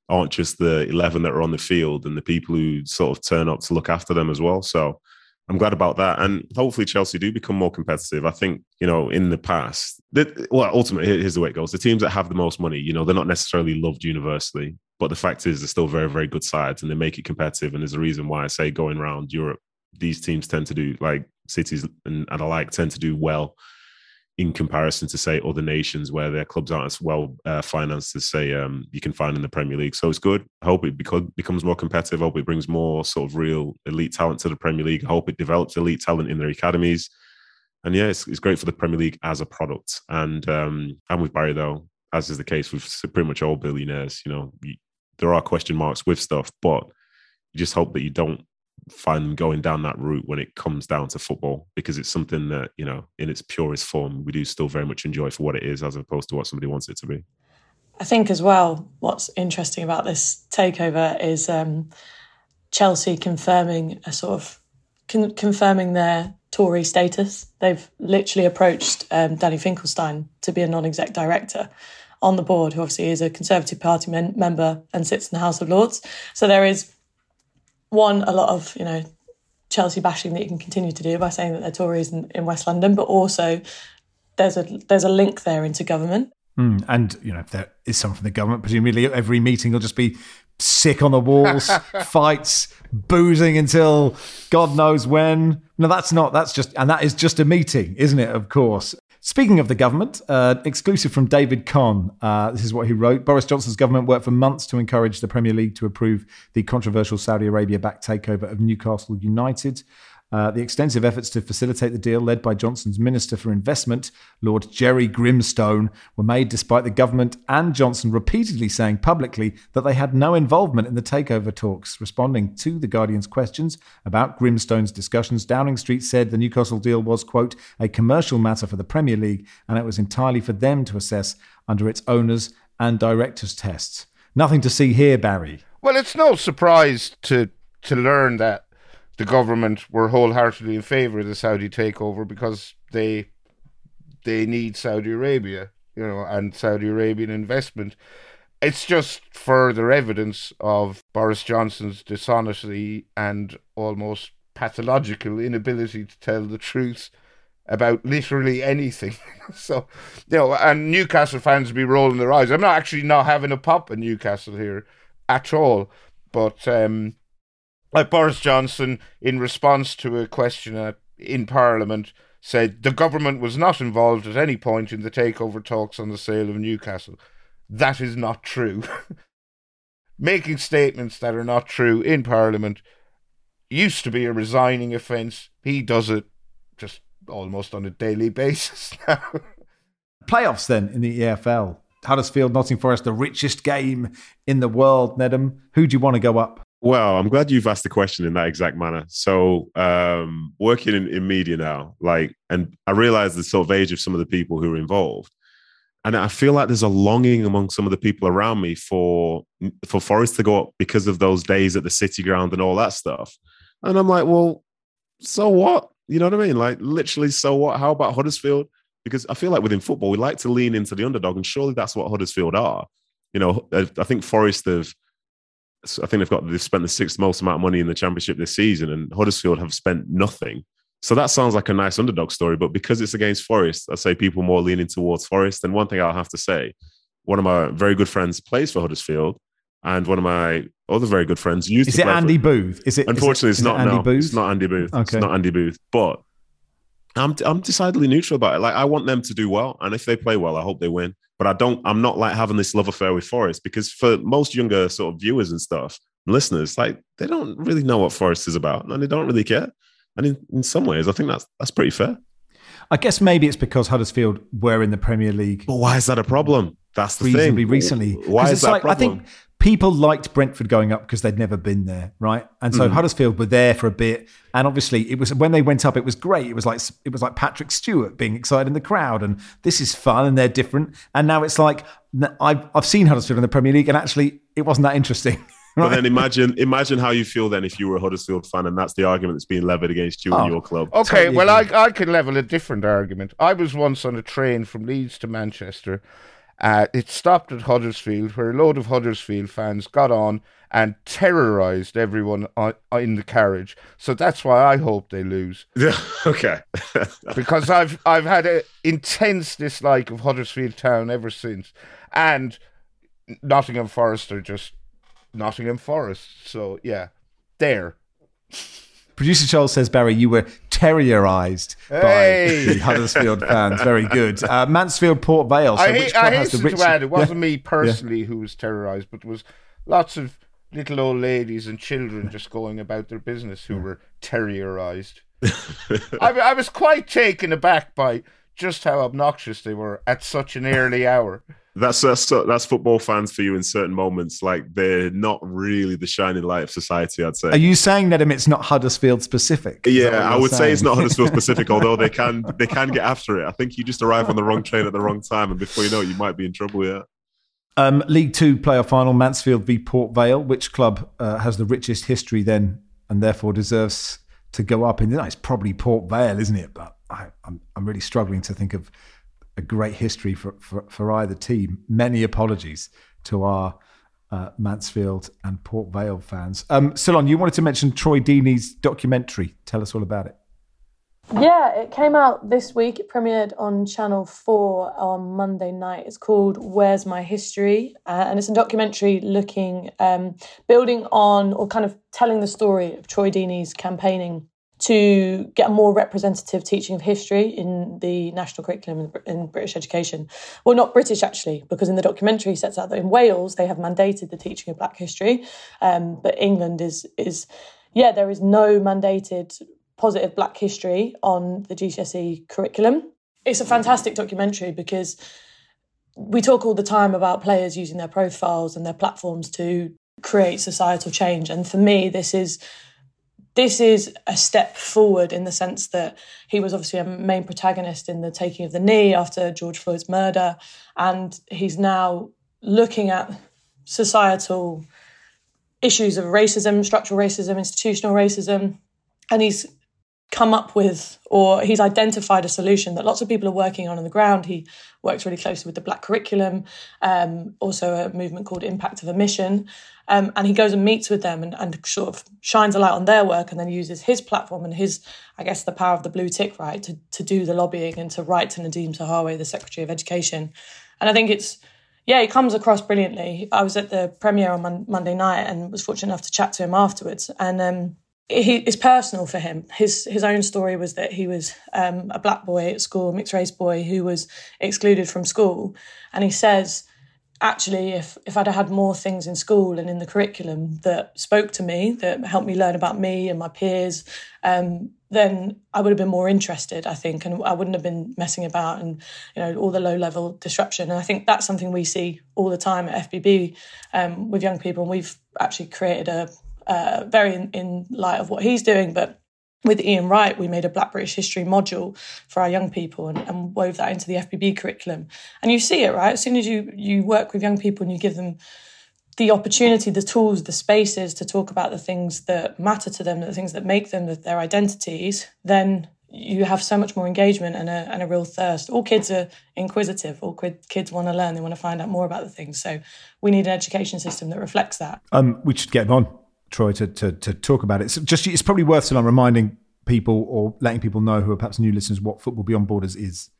aren't just the 11 that are on the field and the people who sort of turn up to look after them as well. So I'm glad about that. And hopefully Chelsea do become more competitive. I think, you know, in the past, that, well, ultimately, here's the way it goes. The teams that have the most money, you know, they're not necessarily loved universally, but the fact is they're still very, very good sides and they make it competitive. And there's a reason why I say going around Europe, these teams tend to do like cities and, and alike tend to do well in comparison to say other nations where their clubs aren't as well uh, financed as say um, you can find in the Premier League. So it's good. I hope it beco- becomes more competitive. I hope it brings more sort of real elite talent to the Premier League. I hope it develops elite talent in their academies. And yeah, it's, it's great for the Premier League as a product. And um, I'm with Barry though, as is the case with pretty much all billionaires. You know, you, there are question marks with stuff, but you just hope that you don't find them going down that route when it comes down to football because it's something that you know in its purest form we do still very much enjoy for what it is as opposed to what somebody wants it to be. I think as well what's interesting about this takeover is um, chelsea confirming a sort of con- confirming their tory status. They've literally approached um, danny finkelstein to be a non-exec director on the board who obviously is a conservative party men- member and sits in the house of lords. So there is one, a lot of, you know, Chelsea bashing that you can continue to do by saying that they're Tories in, in West London, but also there's a there's a link there into government. Mm, and you know, if there is someone from the government, presumably every meeting will just be sick on the walls, fights, boozing until God knows when. No, that's not. That's just, and that is just a meeting, isn't it? Of course. Speaking of the government, uh, exclusive from David Conn, uh, this is what he wrote. Boris Johnson's government worked for months to encourage the Premier League to approve the controversial Saudi Arabia backed takeover of Newcastle United. Uh, the extensive efforts to facilitate the deal, led by Johnson's Minister for Investment, Lord Gerry Grimstone, were made despite the government and Johnson repeatedly saying publicly that they had no involvement in the takeover talks. Responding to The Guardian's questions about Grimstone's discussions, Downing Street said the Newcastle deal was, quote, a commercial matter for the Premier League and it was entirely for them to assess under its owners and directors' tests. Nothing to see here, Barry. Well, it's no surprise to to learn that the government were wholeheartedly in favour of the Saudi takeover because they they need Saudi Arabia, you know, and Saudi Arabian investment. It's just further evidence of Boris Johnson's dishonesty and almost pathological inability to tell the truth about literally anything. so, you know, and Newcastle fans be rolling their eyes. I'm not actually not having a pop in Newcastle here at all, but um, like Boris Johnson, in response to a question in Parliament, said the government was not involved at any point in the takeover talks on the sale of Newcastle. That is not true. Making statements that are not true in Parliament used to be a resigning offence. He does it just almost on a daily basis now. Playoffs then in the EFL. Huddersfield, Nottingham Forest, the richest game in the world, Nedum. Who do you want to go up? Well, I'm glad you've asked the question in that exact manner. So, um, working in, in media now, like, and I realize the sort of age of some of the people who are involved, and I feel like there's a longing among some of the people around me for for Forest to go up because of those days at the City Ground and all that stuff. And I'm like, well, so what? You know what I mean? Like, literally, so what? How about Huddersfield? Because I feel like within football, we like to lean into the underdog, and surely that's what Huddersfield are. You know, I think Forest have I think they've got they've spent the sixth most amount of money in the championship this season, and Huddersfield have spent nothing. So that sounds like a nice underdog story, but because it's against Forest, I say people more leaning towards Forest. And one thing I'll have to say, one of my very good friends plays for Huddersfield, and one of my other very good friends used. Is it Andy for, Booth? Is it? Unfortunately, is it, it's not. Andy no, Booth? it's not Andy Booth. Okay. It's not Andy Booth, but I'm I'm decidedly neutral about it. Like I want them to do well, and if they play well, I hope they win. But I don't. I'm not like having this love affair with Forest because for most younger sort of viewers and stuff, listeners, like they don't really know what Forest is about, and they don't really care. And in, in some ways, I think that's that's pretty fair. I guess maybe it's because Huddersfield were in the Premier League. But why is that a problem? That's the reasonably thing. recently. Why is that like, problem? I think people liked Brentford going up because they'd never been there, right? And so Mm. Huddersfield were there for a bit, and obviously it was when they went up, it was great. It was like it was like Patrick Stewart being excited in the crowd, and this is fun, and they're different. And now it's like n- I've I've seen Huddersfield in the Premier League, and actually it wasn't that interesting. But then imagine imagine how you feel then if you were a Huddersfield fan and that's the argument that's being levied against you Oh. and your club. Okay, well, I. I can level a different argument. I was once on a train from Leeds to Manchester. Uh, it stopped at Huddersfield, where a load of Huddersfield fans got on and terrorised everyone on, in the carriage. So that's why I hope they lose, okay. because I've I've had an intense dislike of Huddersfield Town ever since, and Nottingham Forest are just Nottingham Forest. So yeah, there. Producer Charles says Barry, you were terrierized Hey! by the Huddersfield fans. Very good. Uh, Mansfield Port Vale. So I, which I has the rich? to add, it wasn't Yeah. me personally who was terrorised, but it was lots of little old ladies and children just going about their business who were terrorised. I, I was quite taken aback by just how obnoxious they were at such an early hour. That's that's that's football fans for you in certain moments. Like they're not really the shining light of society. I'd say. Are you saying that it's not Huddersfield specific? Is yeah, I you're would say it's not Huddersfield specific, although they can they can get after it. I think you just arrive on the wrong train at the wrong time, and before you know it, you might be in trouble. Yeah. Um, League Two playoff final: Mansfield v Port Vale. Which club uh, has the richest history then, and therefore deserves to go up? In no, it's probably Port Vale, isn't it? But I, I'm I'm really struggling to think of a great history for for, for either team. Many apologies to our. Uh, Mansfield and Port Vale fans. Um, Ceylon, you wanted to mention Troy Deeney's documentary. Tell us all about it. Yeah, it came out this week. It premiered on Channel 4 on Monday night. It's called Where's My History? Uh, and it's a documentary looking, um, building on or kind of telling the story of Troy Deeney's campaigning to get a more representative teaching of history in the national curriculum in, British education. Well, not British actually, because in the documentary sets out that in Wales they have mandated the teaching of Black history, um, but England is is yeah there is no mandated positive Black history on the GCSE curriculum. It's a fantastic documentary because we talk all the time about players using their profiles and their platforms to create societal change, and for me this is this is a step forward in the sense that he was obviously a main protagonist in the taking of the knee after George Floyd's murder, and he's now looking at societal issues of racism, structural racism, institutional racism, and he's come up with or he's identified a solution that lots of people are working on on the ground. He works really closely with the Black curriculum, um, also a movement called Impact of Omission. Um, and he goes and meets with them and, and sort of shines a light on their work and then uses his platform and his, I guess, the power of the blue tick, right, to, to do the lobbying and to write to Nadhim Zahawi, the Secretary of Education. And I think it's, yeah, he comes across brilliantly. I was at the premiere on mon- Monday night and was fortunate enough to chat to him afterwards. And um, he, it's personal for him. His his own story was that he was um, a black boy at school, mixed race boy who was excluded from school, and he says, actually, if if I'd had more things in school and in the curriculum that spoke to me, that helped me learn about me and my peers, um, then I would have been more interested. I think, and I wouldn't have been messing about and you know all the low level disruption. And I think that's something we see all the time at FBB um, with young people, and we've actually created a uh, very in, in light of what he's doing, but with Ian Wright, we made a Black British History module for our young people and, and wove that into the FBB curriculum. And you see it, right? As soon as you you work with young people and you give them the opportunity, the tools, the spaces to talk about the things that matter to them, the things that make them their identities, then you have so much more engagement and a, and a real thirst. All kids are inquisitive. All kid, kids want to learn. They want to find out more about the things. So we need an education system that reflects that. Um, we should get him on, Troy, to, to, to talk about it. So just it's probably worth Ceylon reminding people or letting people know who are perhaps new listeners what Football Beyond Borders is.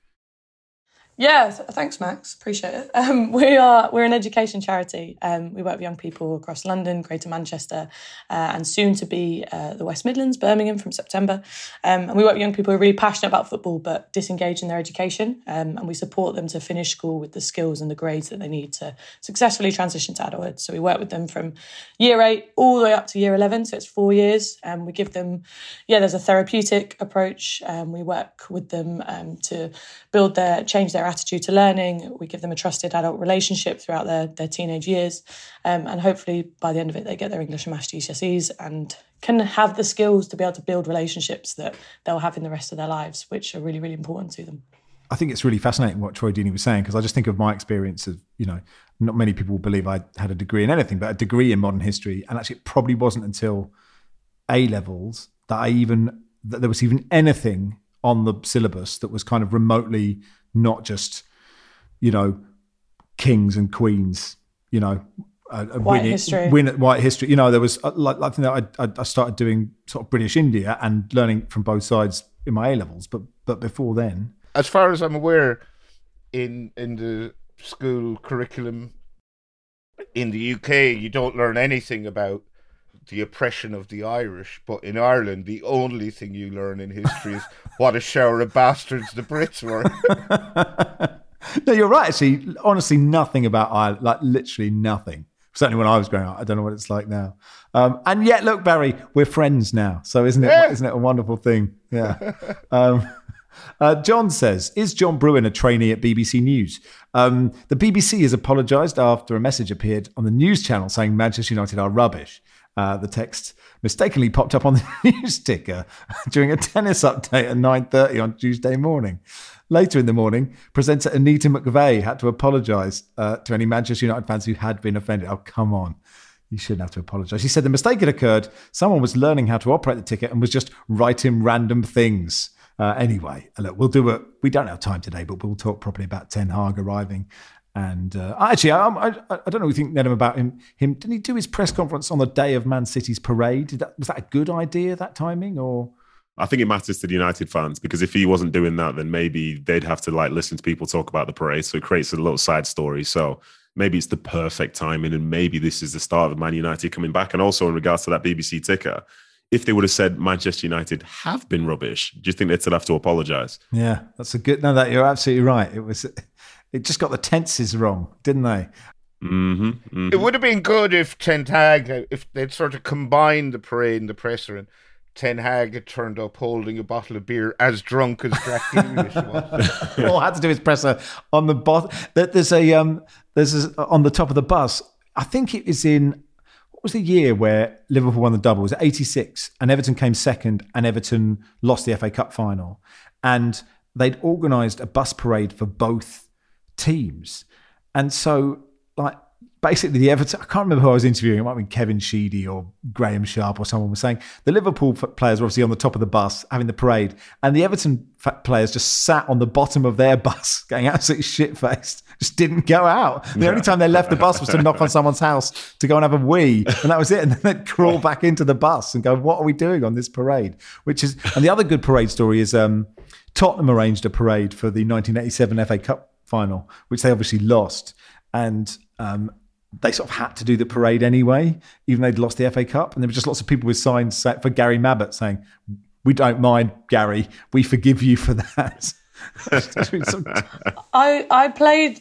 Yeah, thanks, Max. Appreciate it. Um, we are we're an education charity. Um, we work with young people across London, Greater Manchester, uh, and soon to be uh, the West Midlands, Birmingham from September. Um, and we work with young people who are really passionate about football but disengaged in their education. Um, and we support them to finish school with the skills and the grades that they need to successfully transition to adulthood. So we work with them from year eight all the way up to year eleven. So it's four years. And we give them, yeah, there's a therapeutic approach. Um, we work with them um, to build their change their attitude to learning. We give them a trusted adult relationship throughout their, their teenage years. Um, and hopefully by the end of it, they get their English and Maths GCSEs and can have the skills to be able to build relationships that they'll have in the rest of their lives, which are really, really important to them. I think it's really fascinating what Troy Deeney was saying because I just think of my experience of, you know, not many people believe I had a degree in anything, but a degree in modern history. And actually, it probably wasn't until A levels that I even, that there was even anything on the syllabus that was kind of remotely not just, you know, kings and queens, you know, uh, White winning- history. win at white history. You know, there was uh, like, like I, I, I started doing sort of British India and learning from both sides in my A levels, but but before then, As far as I'm aware, in in the school curriculum in the UK, you don't learn anything about the oppression of the Irish, but in Ireland, the only thing you learn in history is what a shower of bastards the Brits were. no, you're right. Actually, honestly, nothing about Ireland, like literally nothing. Certainly when I was growing up, I don't know what it's like now. Um, and yet, look, Barry, we're friends now. So isn't it? Yeah. not it a wonderful thing? Yeah. um, uh, John says, "Is John Bruin a trainee at BBC News?" Um, the BBC has apologised after a message appeared on the news channel saying Manchester United are rubbish. Uh, the text mistakenly popped up on the news ticker during a tennis update at 9.30 on Tuesday morning. Later in the morning, presenter Anita McVeigh had to apologise uh, to any Manchester United fans who had been offended. Oh, come on. You shouldn't have to apologise. She said the mistake had occurred. Someone was learning how to operate the ticket and was just writing random things. Uh, anyway, look, we'll do it. We don't have time today, but we'll talk properly about Ten Hag arriving. And uh, actually, I, I, I don't know what you think, Nedum, about him. Him didn't he do his press conference on the day of Man City's parade? That, was that a good idea that timing, or I think it matters to the United fans because if he wasn't doing that, then maybe they'd have to like listen to people talk about the parade. So it creates a little side story. So maybe it's the perfect timing, and maybe this is the start of Man United coming back. And also in regards to that BBC ticker, if they would have said Manchester United have been rubbish, do you think they'd still have to apologise? Yeah, that's a good. No, that you're absolutely right. It was. It just got the tenses wrong, didn't they? Mm-hmm, mm-hmm. It would have been good if Ten Hag, if they'd sort of combined the parade and the presser, and Ten Hag had turned up holding a bottle of beer, as drunk as Jack English was. All I had to do is press a on the bottom. There's a um. There's a, on the top of the bus. I think it is in. What was the year where Liverpool won the double? Was it '86? And Everton came second, and Everton lost the FA Cup final. And they'd organised a bus parade for both teams, and so like basically the Everton. I can't remember who I was interviewing. It might have been Kevin Sheedy or Graeme Sharp or someone was saying the Liverpool players were obviously on the top of the bus having the parade, and the Everton players just sat on the bottom of their bus, getting absolutely shit faced. Just didn't go out. The only time they left the bus was to knock on someone's house to go and have a wee, and that was it. And then they'd crawl back into the bus and go, "What are we doing on this parade?" Which is, and the other good parade story is um, Tottenham arranged a parade for the 1987 FA Cup final, which they obviously lost, and um, they sort of had to do the parade anyway, even though they'd lost the FA Cup. And there were just lots of people with signs sa- for Gary Mabbutt saying, "We don't mind, Gary. We forgive you for that." I I played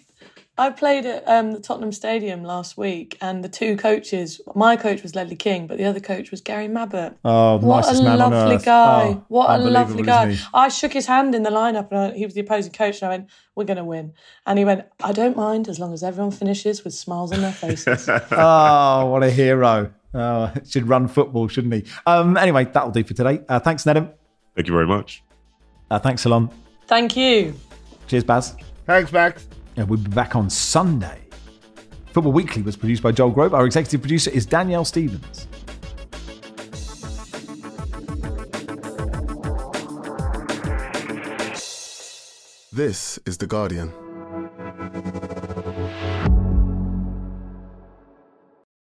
I played at um, the Tottenham Stadium last week, and the two coaches. My coach was Ledley King, but the other coach was Gary Mabbutt. Oh, what a man lovely guy! Oh, what a lovely guy! I shook his hand in the lineup, and I, he was the opposing coach, and I went, "We're going to win." And he went, "I don't mind as long as everyone finishes with smiles on their faces." oh, what a hero! Oh, should run football, shouldn't he? Um, anyway, that'll do for today. Uh, thanks, Nedum. Thank you very much. Uh, thanks, Ceylon. Thank you. Cheers, Baz. Thanks, Max. And we'll be back on Sunday. Football Weekly was produced by Joel Grove. Our executive producer is Danielle Stevens. This is The Guardian.